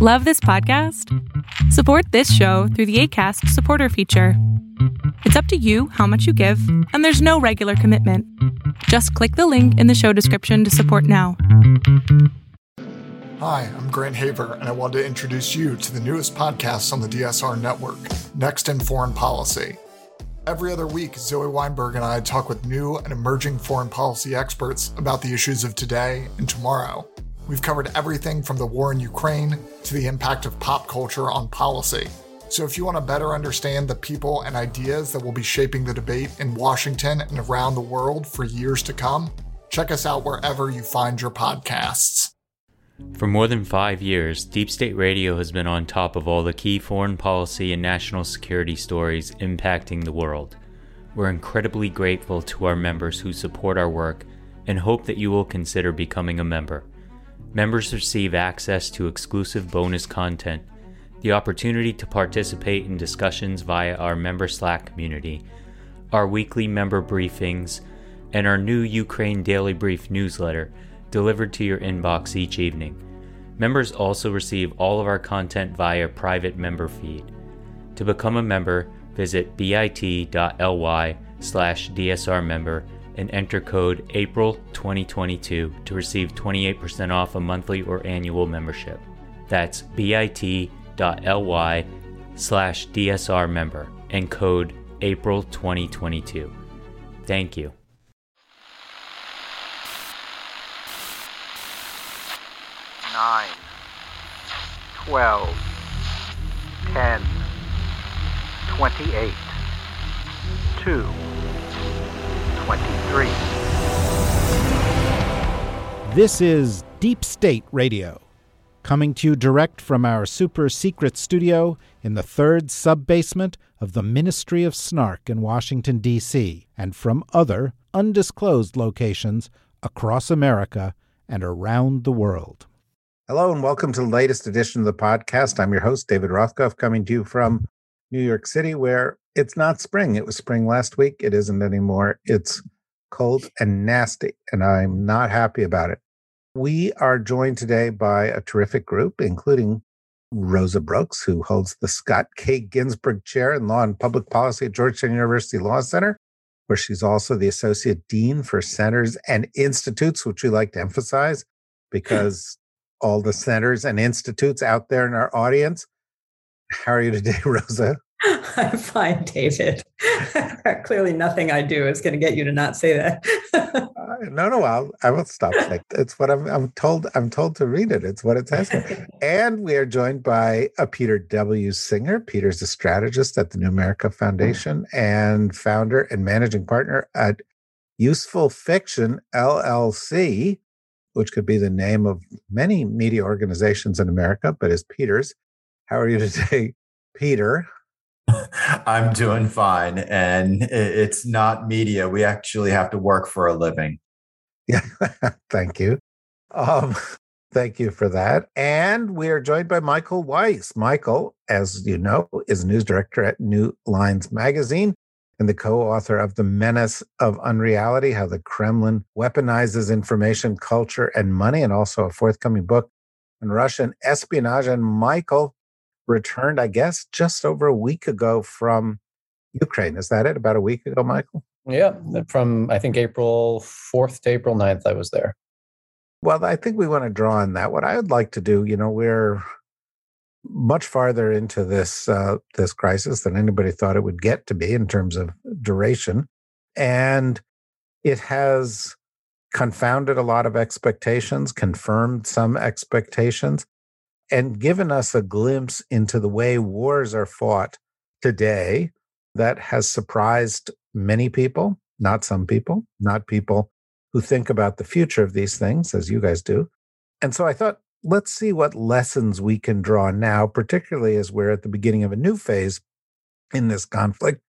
Love this podcast? Support this show through the ACAST supporter feature. It's up to you how much you give, and there's no regular commitment. Just click the link in the show description to support now. Hi, I'm Grant Haver, and I want to introduce you to the newest podcast on the DSR network, Next in Foreign Policy. Every other week, Zoe Weinberg and I talk with new and emerging foreign policy experts about the issues of today and tomorrow. We've covered everything from the war in Ukraine to the impact of pop culture on policy. So, if you want to better understand the people and ideas that will be shaping the debate in Washington and around the world for years to come, check us out wherever you find your podcasts. For more than five years, Deep State Radio has been on top of all the key foreign policy and national security stories impacting the world. We're incredibly grateful to our members who support our work and hope that you will consider becoming a member. Members receive access to exclusive bonus content, the opportunity to participate in discussions via our member Slack community, our weekly member briefings, and our new Ukraine Daily Brief newsletter delivered to your inbox each evening. Members also receive all of our content via private member feed. To become a member, visit bit.ly slash dsrmember and enter code APRIL 2022 to receive 28% off a monthly or annual membership. That's bit.ly slash DSR member and code APRIL 2022. Thank you. Nine, twelve, ten, twenty-eight, two. 23. This is Deep State Radio, coming to you direct from our super secret studio in the third sub basement of the Ministry of Snark in Washington, D.C., and from other undisclosed locations across America and around the world. Hello, and welcome to the latest edition of the podcast. I'm your host, David Rothkopf, coming to you from New York City, where it's not spring. It was spring last week. It isn't anymore. It's cold and nasty, and I'm not happy about it. We are joined today by a terrific group, including Rosa Brooks, who holds the Scott K. Ginsburg Chair in Law and Public Policy at Georgetown University Law Center, where she's also the Associate Dean for Centers and Institutes, which we like to emphasize because all the centers and institutes out there in our audience. How are you today, Rosa? I'm fine, David. Clearly, nothing I do is going to get you to not say that. uh, no, no, I'll, I will stop. Like, it's what I'm, I'm told. I'm told to read it. It's what it says. and we are joined by a Peter W. Singer. Peter's a strategist at the New America Foundation and founder and managing partner at Useful Fiction LLC, which could be the name of many media organizations in America, but is Peter's. How are you today, Peter? I'm doing fine. And it's not media. We actually have to work for a living. Yeah. thank you. Um, thank you for that. And we are joined by Michael Weiss. Michael, as you know, is news director at New Lines Magazine and the co author of The Menace of Unreality How the Kremlin Weaponizes Information, Culture, and Money, and also a forthcoming book on Russian espionage. And Michael, returned, I guess, just over a week ago from Ukraine. Is that it? About a week ago, Michael? Yeah, from I think April 4th to April 9th, I was there. Well, I think we want to draw on that. What I would like to do, you know, we're much farther into this uh, this crisis than anybody thought it would get to be in terms of duration, and it has confounded a lot of expectations, confirmed some expectations, and given us a glimpse into the way wars are fought today that has surprised many people, not some people, not people who think about the future of these things as you guys do. And so I thought, let's see what lessons we can draw now, particularly as we're at the beginning of a new phase in this conflict,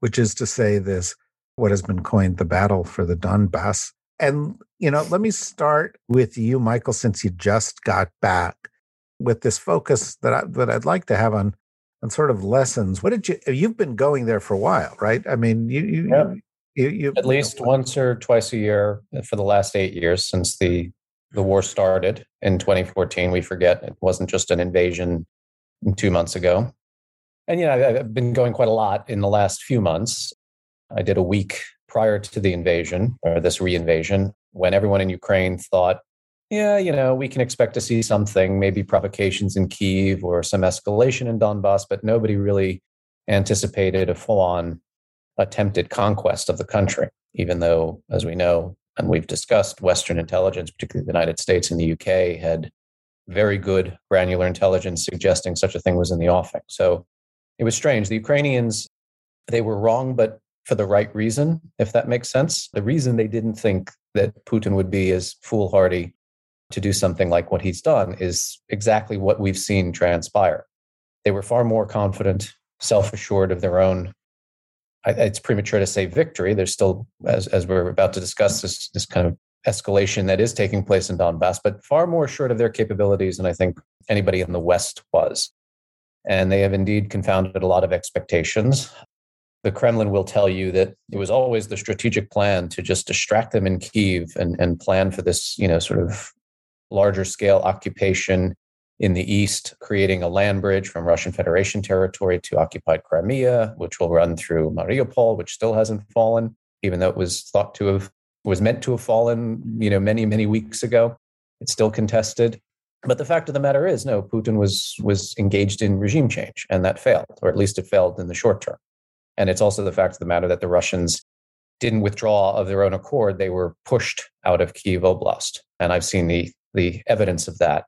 which is to say, this what has been coined the battle for the Donbass. And, you know, let me start with you, Michael, since you just got back with this focus that I, that I'd like to have on on sort of lessons. What did you? Uh, you've been going there for a while, right? I mean, you you yeah. you, you at least once or twice a year uh, for the last eight years since the the war started in 2014. We forget it wasn't just an invasion two months ago. And yeah, I've been going quite a lot in the last few months. I did a week prior to the invasion or this reinvasion when everyone in Ukraine thought, yeah, you know, we can expect to see something, maybe provocations in Kiev or some escalation in Donbass, but nobody really anticipated a full on attempted conquest of the country, even though, as we know, and we've discussed, Western intelligence, particularly the United States and the UK, had very good granular intelligence suggesting such a thing was in the offing. So it was strange. The Ukrainians, they were wrong, but for the right reason, if that makes sense. The reason they didn't think that Putin would be as foolhardy to do something like what he's done is exactly what we've seen transpire. They were far more confident, self assured of their own. it's premature to say victory. There's still, as, as we're about to discuss, this, this kind of escalation that is taking place in Donbass, but far more assured of their capabilities than I think anybody in the West was. And they have indeed confounded a lot of expectations. The Kremlin will tell you that it was always the strategic plan to just distract them in Kiev and, and plan for this, you know, sort of larger scale occupation in the east, creating a land bridge from Russian Federation territory to occupied Crimea, which will run through Mariupol, which still hasn't fallen, even though it was thought to have was meant to have fallen, you know, many many weeks ago. It's still contested. But the fact of the matter is, no, Putin was was engaged in regime change, and that failed, or at least it failed in the short term. And it's also the fact of the matter that the Russians didn't withdraw of their own accord; they were pushed out of Kiev Oblast, and I've seen the the evidence of that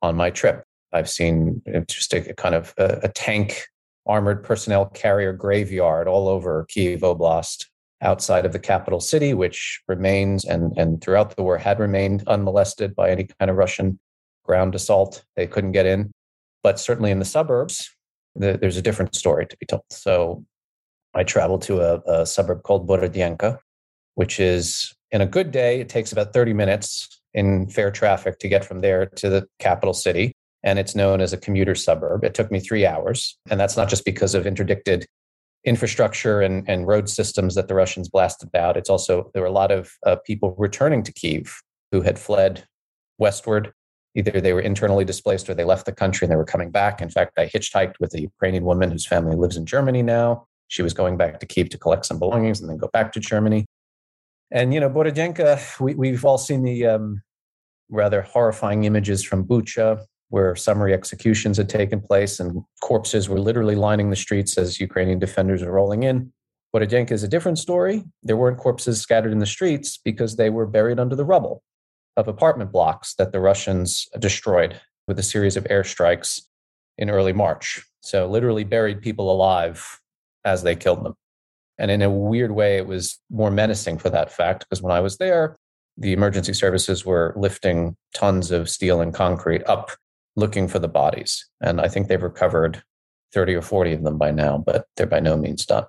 on my trip. I've seen just a kind of a, a tank armored personnel carrier graveyard all over Kiev Oblast outside of the capital city, which remains and, and throughout the war had remained unmolested by any kind of Russian ground assault. They couldn't get in. But certainly in the suburbs, the, there's a different story to be told. So I traveled to a, a suburb called Borodyanka, which is in a good day, it takes about 30 minutes in fair traffic to get from there to the capital city. And it's known as a commuter suburb. It took me three hours. And that's not just because of interdicted infrastructure and, and road systems that the Russians blasted out. It's also, there were a lot of uh, people returning to Kiev who had fled westward. Either they were internally displaced or they left the country and they were coming back. In fact, I hitchhiked with a Ukrainian woman whose family lives in Germany now. She was going back to Kiev to collect some belongings and then go back to Germany. And, you know, Borodyanka, we, we've all seen the um, rather horrifying images from Bucha, where summary executions had taken place and corpses were literally lining the streets as Ukrainian defenders were rolling in. Borodyanka is a different story. There weren't corpses scattered in the streets because they were buried under the rubble of apartment blocks that the Russians destroyed with a series of airstrikes in early March. So, literally buried people alive as they killed them. And in a weird way, it was more menacing for that fact because when I was there, the emergency services were lifting tons of steel and concrete up looking for the bodies. And I think they've recovered 30 or 40 of them by now, but they're by no means done.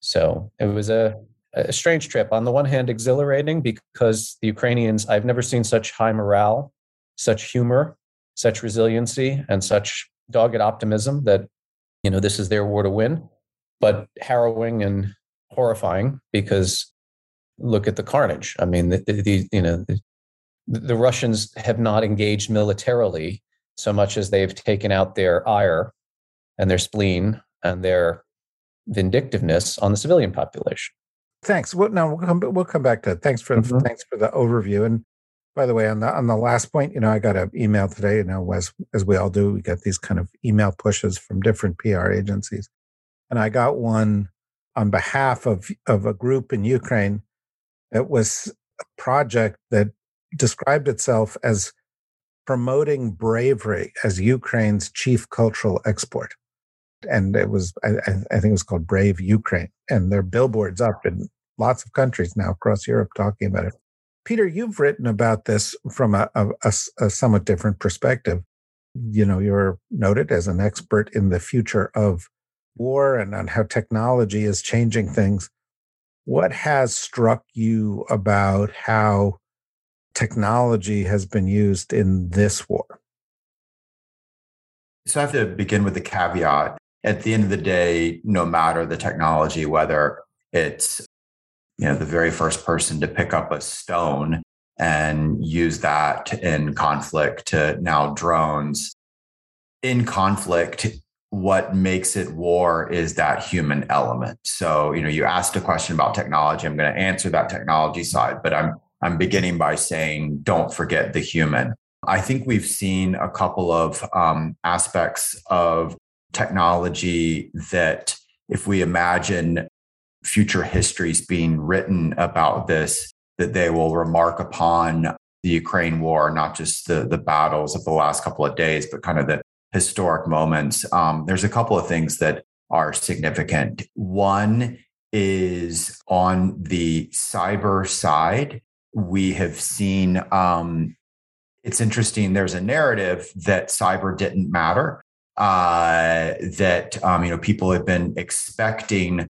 So it was a, a strange trip. On the one hand, exhilarating because the Ukrainians, I've never seen such high morale, such humor, such resiliency, and such dogged optimism that, you know, this is their war to win but harrowing and horrifying because look at the carnage. I mean, the, the you know the, the, Russians have not engaged militarily so much as they've taken out their ire and their spleen and their vindictiveness on the civilian population. Thanks. Well, now we'll come, we'll come back to it. Thanks for mm-hmm. thanks for the overview. And by the way, on the on the last point, you know, I got an email today. You know, as as we all do, we get these kind of email pushes from different PR agencies and I got one on behalf of of a group in Ukraine. It was a project that described itself as promoting bravery as Ukraine's chief cultural export. And it was, I, I think it was called Brave Ukraine. And there are billboards up in lots of countries now across Europe talking about it. Peter, you've written about this from a, a, a, somewhat different perspective. You know, you're noted as an expert in the future of war and on how technology is changing things. What has struck you about how technology has been used in this war? So I have to begin with the caveat. At the end of the day, no matter the technology, whether it's you know the very first person to pick up a stone and use that in conflict to now drones. In conflict, what makes it war is that human element. So, you know, you asked a question about technology. I'm going to answer that technology side, but I'm I'm beginning by saying don't forget the human. I think we've seen a couple of um, aspects of technology that, if we imagine future histories being written about this, that they will remark upon the Ukraine war, not just the, the battles of the last couple of days, but kind of the historic moments. Um, there's a couple of things that are significant. One is on the cyber side, we have seen um, it's interesting. There's a narrative that cyber didn't matter. Uh, that um, you know people have been expecting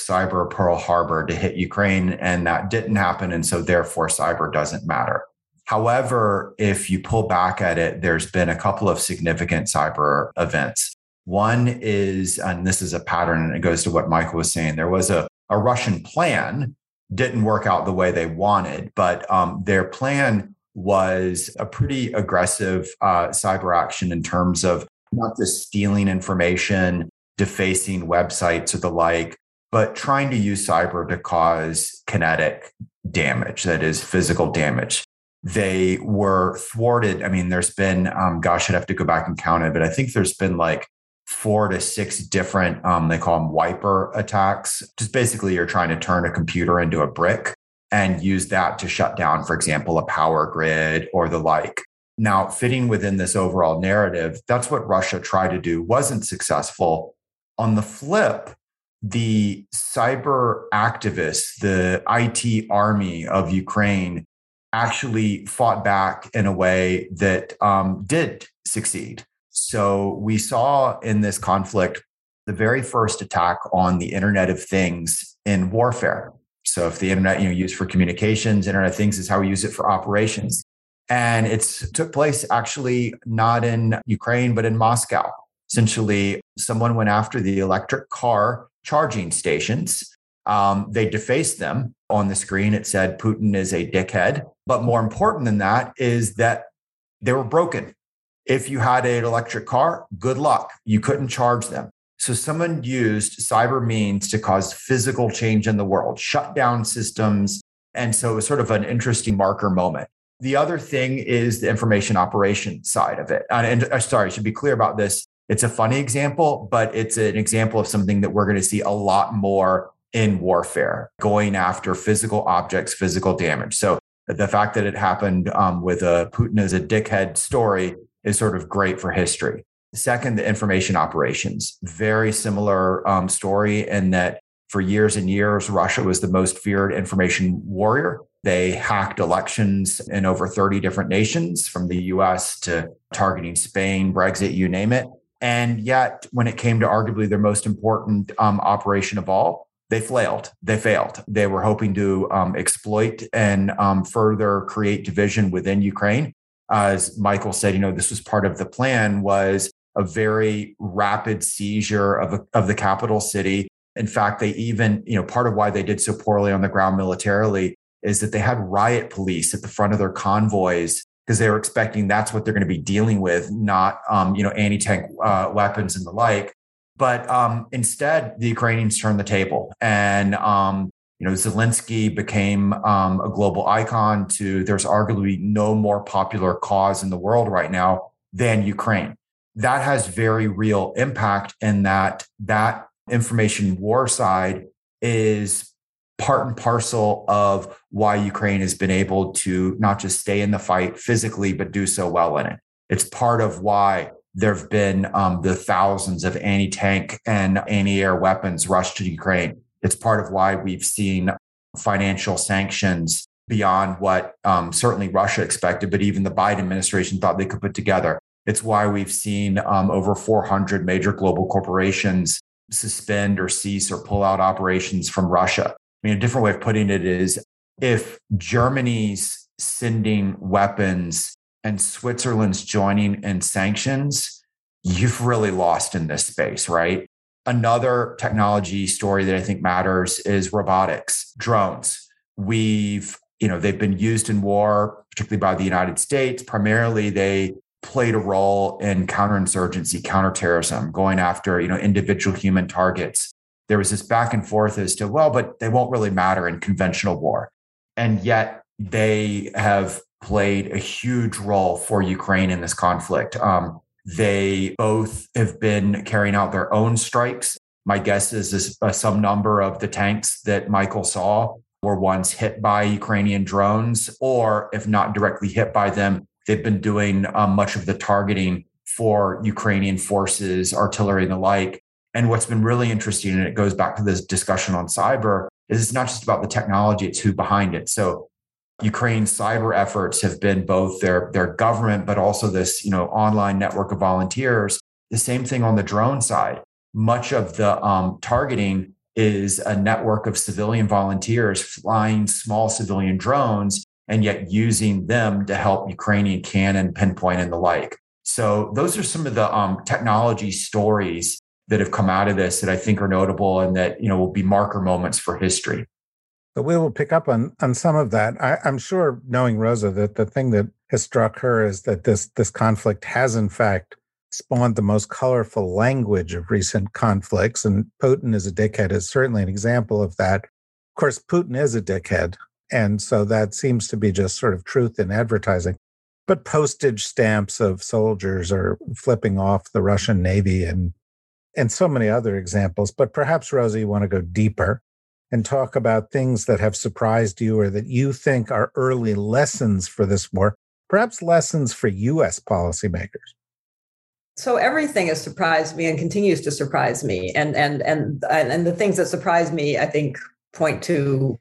cyber Pearl Harbor to hit Ukraine, and that didn't happen, and so therefore cyber doesn't matter. However, if you pull back at it, there's been a couple of significant cyber events. One is, and this is a pattern, and it goes to what Michael was saying. There was a, a Russian plan, didn't work out the way they wanted, but um, their plan was a pretty aggressive uh, cyber action in terms of not just stealing information, defacing websites or the like, but trying to use cyber to cause kinetic damage, that is, physical damage. They were thwarted. I mean, there's been, um, gosh, I'd have to go back and count it, but I think there's been like four to six different, um, they call them wiper attacks. Just basically, you're trying to turn a computer into a brick and use that to shut down, for example, a power grid or the like. Now, fitting within this overall narrative, that's what Russia tried to do, wasn't successful. On the flip, the cyber activists, the IT army of Ukraine, actually fought back in a way that um, did succeed. So we saw in this conflict the very first attack on the Internet of Things in warfare. So if the internet, you know, used for communications, Internet of Things is how we use it for operations. And it took place actually not in Ukraine, but in Moscow. Essentially, someone went after the electric car charging stations. Um, they defaced them on the screen. It said Putin is a dickhead. But more important than that is that they were broken. If you had an electric car, good luck. You couldn't charge them. So someone used cyber means to cause physical change in the world, shut down systems. And so it was sort of an interesting marker moment. The other thing is the information operation side of it. And, and uh, sorry, I should be clear about this. It's a funny example, but it's an example of something that we're going to see a lot more in warfare, going after physical objects, physical damage. So the fact that it happened um, with a Putin as a dickhead story is sort of great for history. Second, the information operations. Very similar um, story in that for years and years, Russia was the most feared information warrior. They hacked elections in over 30 different nations, from the US to targeting Spain, Brexit, you name it. And yet, when it came to arguably their most important um, operation of all, they flailed. They failed. They were hoping to um, exploit and um, further create division within Ukraine. As Michael said, you know, this was part of the plan was a very rapid seizure of, a, of the capital city. In fact, they even, you know, part of why they did so poorly on the ground militarily is that they had riot police at the front of their convoys because they were expecting that's what they're going to be dealing with, not, um, you know, anti-tank uh, weapons and the like. But um, instead, the Ukrainians turned the table, and um, you know, Zelensky became um, a global icon. To there's arguably no more popular cause in the world right now than Ukraine that has very real impact in that that information war side is part and parcel of why Ukraine has been able to not just stay in the fight physically, but do so well in it. It's part of why there have been um, the thousands of anti tank and anti air weapons rushed to Ukraine. It's part of why we've seen financial sanctions beyond what um, certainly Russia expected, but even the Biden administration thought they could put together. It's why we've seen um, over 400 major global corporations suspend or cease or pull out operations from Russia. I mean, a different way of putting it is if Germany's sending weapons and Switzerland's joining in sanctions, you've really lost in this space, right? Another technology story that I think matters is robotics, drones. We've you know, they've been used in war, particularly by the United States. Primarily, they played a role in counterinsurgency, counterterrorism, going after, you know, individual human targets. There was this back and forth as to, well, but they won't really matter in conventional war. And yet they have played a huge role for Ukraine in this conflict. Um, they both have been carrying out their own strikes. My guess is this, uh, some number of the tanks that Michael saw were once hit by Ukrainian drones, or if not directly hit by them, they've been doing um, much of the targeting for Ukrainian forces, artillery, and the like. And what's been really interesting, and it goes back to this discussion on cyber, is it's not just about the technology, it's who behind it. So Ukraine's cyber efforts have been both their, their government, but also this, you know, online network of volunteers. The same thing on the drone side. Much of the um, targeting is a network of civilian volunteers flying small civilian drones and yet using them to help Ukrainian cannon, pinpoint, and the like. So those are some of the um, technology stories that have come out of this that I think are notable and that you know will be marker moments for history. But we will pick up on on some of that. I, I'm sure, knowing Rosa, that the thing that has struck her is that this this conflict has in fact spawned the most colorful language of recent conflicts, and Putin is a dickhead is certainly an example of that. Of course, Putin is a dickhead, and so that seems to be just sort of truth in advertising. But postage stamps of soldiers are flipping off the Russian Navy and and so many other examples. But perhaps, Rosie, you want to go deeper and talk about things that have surprised you or that you think are early lessons for this war, perhaps lessons for US policymakers. So everything has surprised me and continues to surprise me. And and and and the things that surprise me, I think, point to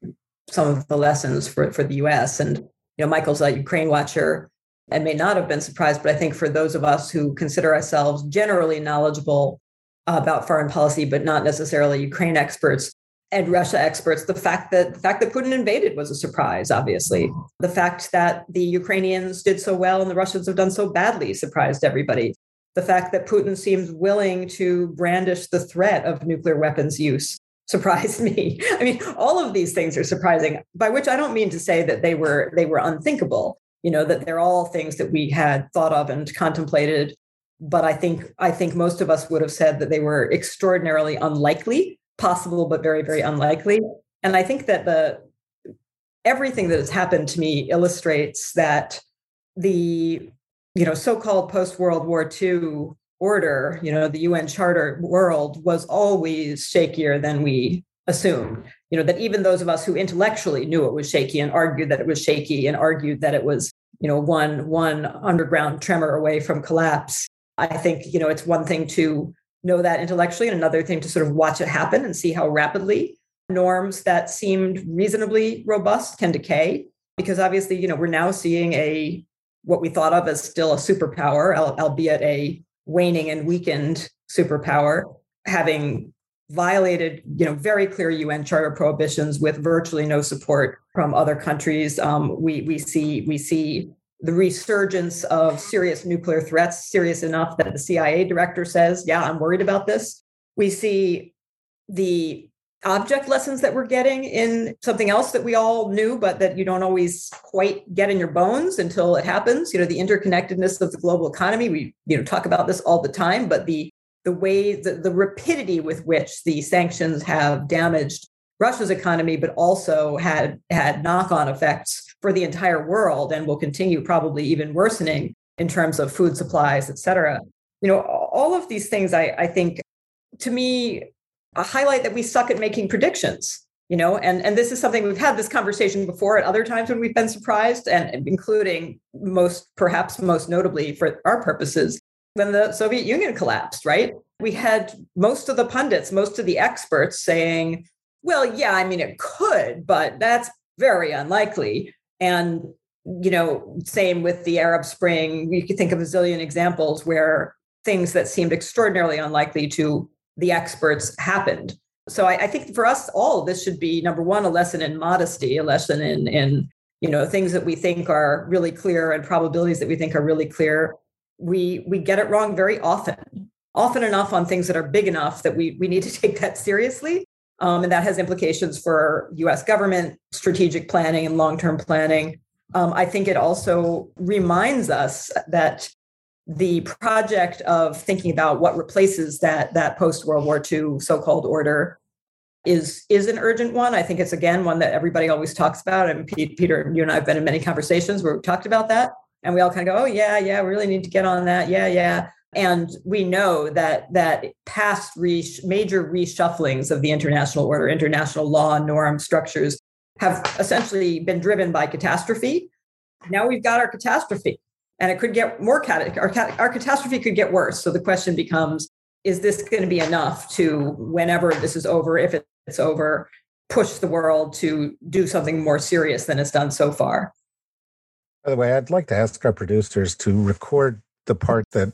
some of the lessons for, for the US. And you know, Michael's a Ukraine watcher and may not have been surprised, but I think for those of us who consider ourselves generally knowledgeable about foreign policy, but not necessarily Ukraine experts, and Russia experts, the fact that the fact that Putin invaded was a surprise, obviously. The fact that the Ukrainians did so well and the Russians have done so badly surprised everybody. The fact that Putin seems willing to brandish the threat of nuclear weapons use surprised me. I mean, all of these things are surprising, by which I don't mean to say that they were they were unthinkable, you know, that they're all things that we had thought of and contemplated. But I think I think most of us would have said that they were extraordinarily unlikely possible but very very unlikely. And i think that the everything that has happened to me illustrates that the you know so-called post world war ii order you know the un charter world was always shakier than we assumed you know that even those of us who intellectually knew it was shaky and argued that it was shaky and argued that it was you know one one underground tremor away from collapse i think you know it's one thing to know that intellectually and another thing to sort of watch it happen and see how rapidly norms that seemed reasonably robust can decay. Because obviously you know we're now seeing a what we thought of as still a superpower albeit a waning and weakened superpower having violated you know very clear un charter prohibitions with virtually no support from other countries. Um, we we see we see the resurgence of serious nuclear threats, serious enough that the CIA director says, Yeah, I'm worried about this. We see the object lessons that we're getting in something else that we all knew, but that you don't always quite get in your bones until it happens. You know, the interconnectedness of the global economy. We, you know, talk about this all the time, but the the way the, the rapidity with which the sanctions have damaged Russia's economy, but also had had knock-on effects for the entire world and will continue probably even worsening in terms of food supplies, et cetera. You know, all of these things I, I think to me a highlight that we suck at making predictions you know and and this is something we've had this conversation before at other times when we've been surprised and including most perhaps most notably for our purposes when the soviet union collapsed right we had most of the pundits most of the experts saying well, yeah, I mean, it could, but that's very unlikely. And, you know, same with the Arab Spring. You could think of a zillion examples where things that seemed extraordinarily unlikely to the experts happened. So I, I think for us all, this should be number one, a lesson in modesty, a lesson in in you know things that we think are really clear and probabilities that we think are really clear. We we get it wrong very often, often enough on things that are big enough that we we need to take that seriously Um, and that has implications for US government strategic planning and long term planning. Um, I think it also reminds us that the project of thinking about what replaces that, that post World War II so called order is is an urgent one. I think it's again one that everybody always talks about. And Peter, you and I have been in many conversations where we've talked about that, and we all kind of go, "Oh yeah, yeah, we really need to get on that." Yeah, yeah. And we know that that past re- major reshufflings of the international order, international law, norm, structures have essentially been driven by catastrophe. Now we've got our catastrophe, and it could get more cat- our, cat- our catastrophe could get worse. So the question becomes: Is this going to be enough to, whenever this is over, if it's over, push the world to do something more serious than it's done so far? By the way, I'd like to ask our producers to record the part that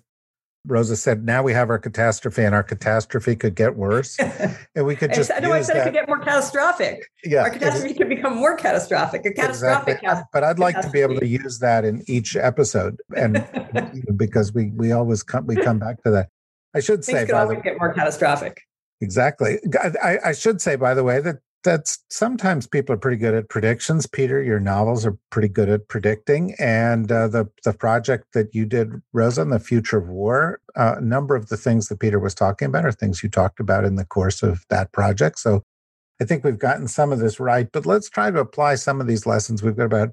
Rosa said, now we have our catastrophe and our catastrophe could get worse. And we could just. I know I said that. it could get more catastrophic. Yeah. Our catastrophe could become more catastrophic. A catastrophic. Exactly. But I'd like to be able to use that in each episode. And because we, we always come, we come back to that. I should Things say, could by always the, get more catastrophic. exactly. I, I should say, by the way, that that's sometimes people are pretty good at predictions. Peter, your novels are pretty good at predicting, and uh, the the project that you did, Rosa, on the future of war, uh, a number of the things that Peter was talking about are things you talked about in the course of that project. So, I think we've gotten some of this right. But let's try to apply some of these lessons. We've got about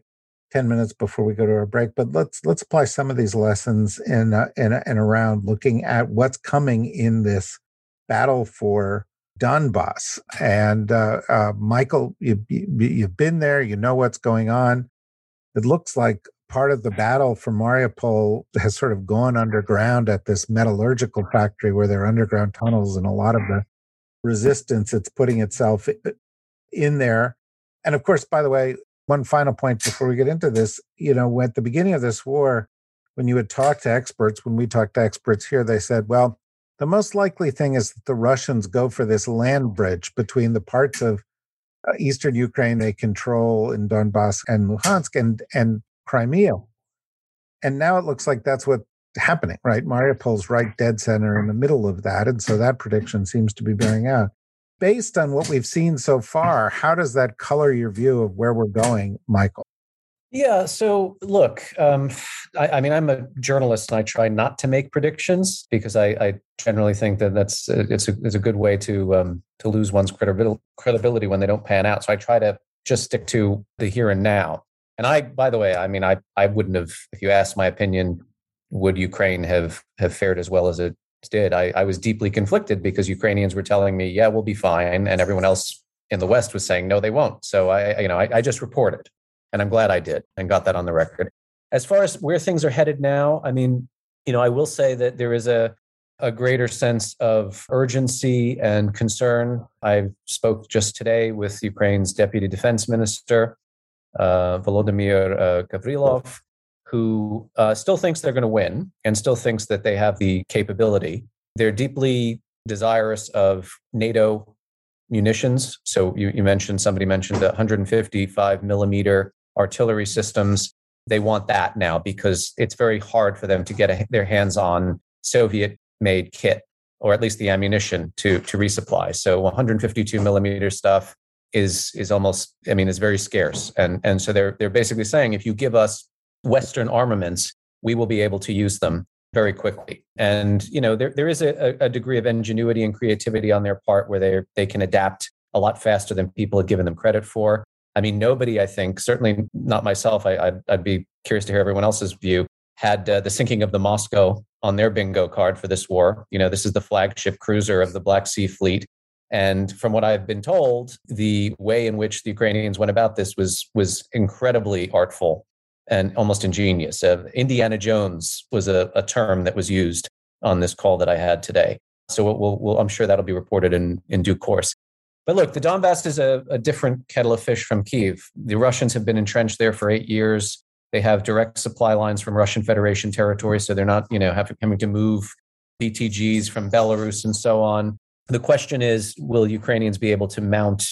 ten minutes before we go to our break, but let's let's apply some of these lessons in uh, in and around looking at what's coming in this battle for Donbass. And uh, uh, Michael, you, you, you've been there, you know what's going on. It looks like part of the battle for Mariupol has sort of gone underground at this metallurgical factory where there are underground tunnels and a lot of the resistance it's putting itself in there. And of course, by the way, one final point before we get into this, you know, at the beginning of this war, when you would talk to experts, when we talked to experts here, they said, well, the most likely thing is that the Russians go for this land bridge between the parts of uh, eastern Ukraine they control in Donbass and Luhansk and, and Crimea. And now it looks like that's what's happening, right? Mariupol's right dead center in the middle of that. And so that prediction seems to be bearing out. Based on what we've seen so far, how does that color your view of where we're going, Michael? Yeah. So look, um, I, I, mean, I'm a journalist, and I try not to make predictions because I, I generally think that that's it's a it's a good way to um, to lose one's credibility credibility when they don't pan out. So I try to just stick to the here and now. And I, by the way, I mean, I I wouldn't have if you asked my opinion, would Ukraine have have fared as well as it did? I, I was deeply conflicted because Ukrainians were telling me, yeah, we'll be fine, and everyone else in the West was saying, no, they won't. So I, you know, I, I just reported. And I'm glad I did and got that on the record. As far as where things are headed now, I mean, you know, I will say that there is a, a greater sense of urgency and concern. I spoke just today with Ukraine's deputy defense minister, uh, Volodymyr uh, Gavrilov, who uh, still thinks they're going to win and still thinks that they have the capability. They're deeply desirous of NATO munitions. So you, you mentioned somebody mentioned 155 millimeter artillery systems. They want that now because it's very hard for them to get a, their hands on Soviet made kit or at least the ammunition to to resupply. So 152 millimeter stuff is is almost I mean is very scarce. And and so they're they're basically saying if you give us Western armaments, we will be able to use them very quickly. And you know there there is a, a degree of ingenuity and creativity on their part where they they can adapt a lot faster than people have given them credit for. I mean, nobody, I think, certainly not myself, I, would I'd be curious to hear everyone else's view, had uh, the sinking of the Moscow on their bingo card for this war. You know, this is the flagship cruiser of the Black Sea Fleet. And from what I've been told, the way in which the Ukrainians went about this was, was incredibly artful and almost ingenious. Uh, Indiana Jones was a, a term that was used on this call that I had today. So we'll, we'll, I'm sure that'll be reported in, in due course. But look, the Donbass is a, a different kettle of fish from Kiev. The Russians have been entrenched there for eight years. They have direct supply lines from Russian Federation territory, so they're not, you know, having, having to move BTGs from Belarus and so on. The question is, will Ukrainians be able to mount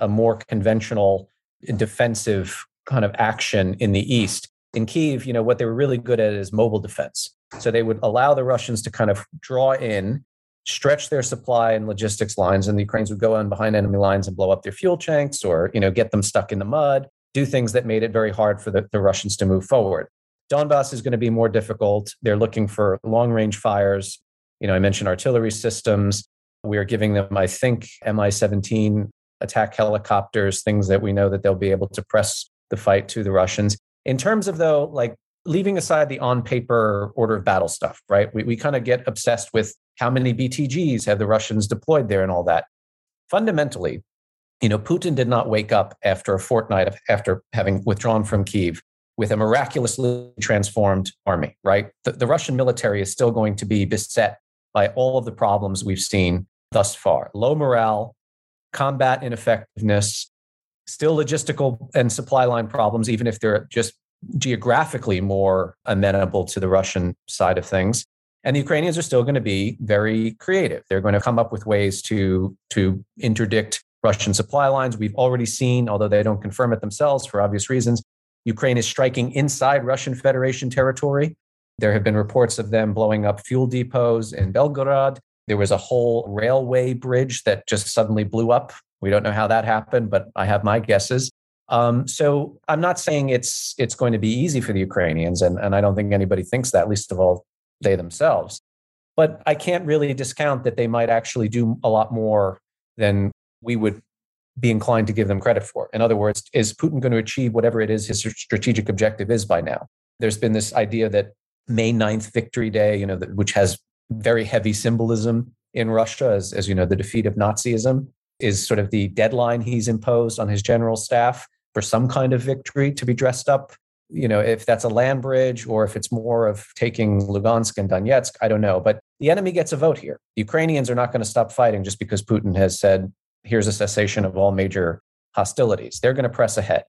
a more conventional defensive kind of action in the east? In Kiev, you know, what they were really good at is mobile defense. So they would allow the Russians to kind of draw in stretch their supply and logistics lines, and the Ukrainians would go on behind enemy lines and blow up their fuel tanks or you know get them stuck in the mud, do things that made it very hard for the, the Russians to move forward. Donbass is going to be more difficult. They're looking for long range fires. You know, I mentioned artillery systems. We are giving them, I think, Mi 17 attack helicopters, things that we know that they'll be able to press the fight to the Russians. In terms of, though, like leaving aside the on paper order of battle stuff, right? We, we kind of get obsessed with how many BTGs have the Russians deployed there and all that. Fundamentally, you know, Putin did not wake up after a fortnight of, after having withdrawn from Kiev with a miraculously transformed army, right? The, the Russian military is still going to be beset by all of the problems we've seen thus far low morale, combat ineffectiveness, still logistical and supply line problems, even if they're just geographically more amenable to the Russian side of things. And the Ukrainians are still going to be very creative. They're going to come up with ways to, to interdict Russian supply lines. We've already seen, although they don't confirm it themselves for obvious reasons, Ukraine is striking inside Russian Federation territory. There have been reports of them blowing up fuel depots in Belgorod. There was a whole railway bridge that just suddenly blew up. We don't know how that happened, but I have my guesses. Um, so I'm not saying it's it's going to be easy for the Ukrainians, and, and I don't think anybody thinks that, least of all they themselves. But I can't really discount that they might actually do a lot more than we would be inclined to give them credit for. In other words, is Putin going to achieve whatever it is his strategic objective is by now? There's been this idea that May 9th Victory Day, you know, which has very heavy symbolism in Russia, as, as you know, the defeat of Nazism is sort of the deadline he's imposed on his general staff for some kind of victory to be dressed up. You know, if that's a land bridge or if it's more of taking Lugansk and Donetsk, I don't know. But the enemy gets a vote here. The Ukrainians are not going to stop fighting just because Putin has said, here's a cessation of all major hostilities. They're going to press ahead.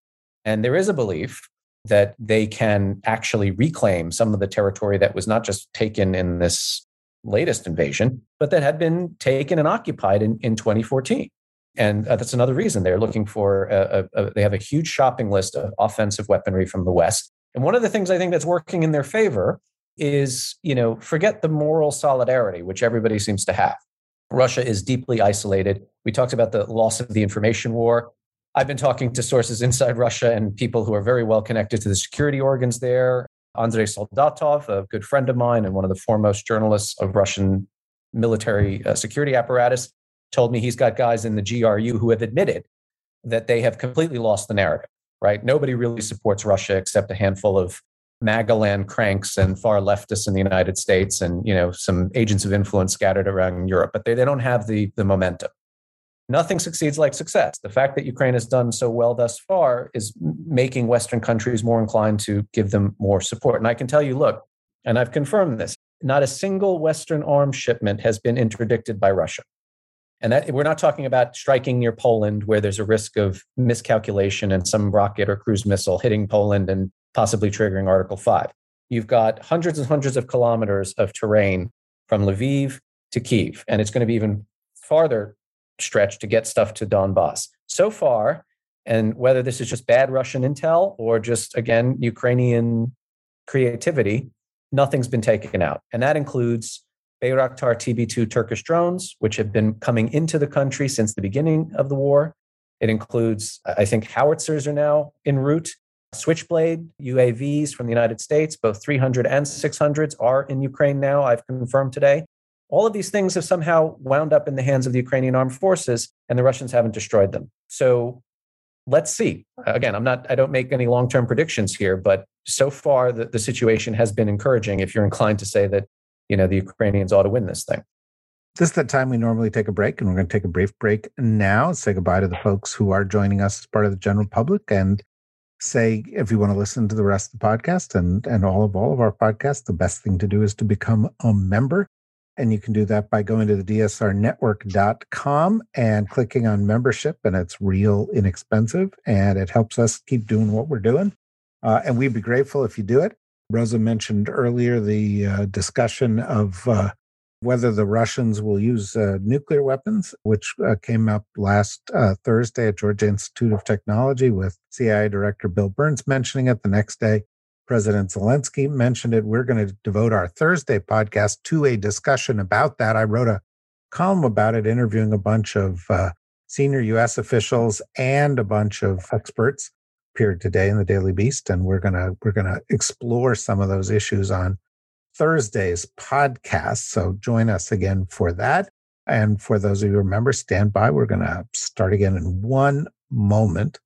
And there is a belief that they can actually reclaim some of the territory that was not just taken in this latest invasion, but that had been taken and occupied in, in 2014. And uh, that's another reason they're looking for, a, a, a, they have a huge shopping list of offensive weaponry from the West. And one of the things I think that's working in their favor is, you know, forget the moral solidarity, which everybody seems to have. Russia is deeply isolated. We talked about the loss of the information war. I've been talking to sources inside Russia and people who are very well connected to the security organs there. Andrei Soldatov, a good friend of mine and one of the foremost journalists of Russian military uh, security apparatus, told me he's got guys in the GRU who have admitted that they have completely lost the narrative, right? Nobody really supports Russia except a handful of Magaland cranks and far leftists in the United States and, you know, some agents of influence scattered around Europe, but they, they don't have the, the momentum. Nothing succeeds like success. The fact that Ukraine has done so well thus far is making Western countries more inclined to give them more support. And I can tell you, look, and I've confirmed this, not a single Western arms shipment has been interdicted by Russia. And that, we're not talking about striking near Poland where there's a risk of miscalculation and some rocket or cruise missile hitting Poland and possibly triggering Article 5. You've got hundreds and hundreds of kilometers of terrain from Lviv to Kiev, and it's going to be even farther stretched to get stuff to Donbass. So far, and whether this is just bad Russian intel or just, again, Ukrainian creativity, nothing's been taken out. And that includes Bayraktar TB2 Turkish drones, which have been coming into the country since the beginning of the war. It includes, I think, howitzers are now en route. Switchblade UAVs from the United States, both 300 and 600s, are in Ukraine now, I've confirmed today. All of these things have somehow wound up in the hands of the Ukrainian armed forces, and the Russians haven't destroyed them. So let's see. Again, I'm not, I don't make any long term predictions here, but so far the, the situation has been encouraging if you're inclined to say that you know the Ukrainians ought to win this thing. This is the time we normally take a break, and we're going to take a brief break now. Say goodbye to the folks who are joining us as part of the general public, and say if you want to listen to the rest of the podcast and and all of all of our podcasts, the best thing to do is to become a member. And you can do that by going to the dsrnetwork.com and clicking on membership. And it's real inexpensive and it helps us keep doing what we're doing. Uh, and we'd be grateful if you do it. Rosa mentioned earlier the uh, discussion of uh, whether the Russians will use uh, nuclear weapons, which uh, came up last uh, Thursday at Georgia Institute of Technology with CIA Director Bill Burns mentioning it. The next day, President Zelensky mentioned it. We're going to devote our Thursday podcast to a discussion about that. I wrote a column about it, interviewing a bunch of uh, senior U.S. officials and a bunch of experts. Appeared today in the Daily Beast, and we're gonna we're gonna explore some of those issues on Thursday's podcast. So join us again for that. And for those of you who remember, stand by. We're gonna start again in one moment.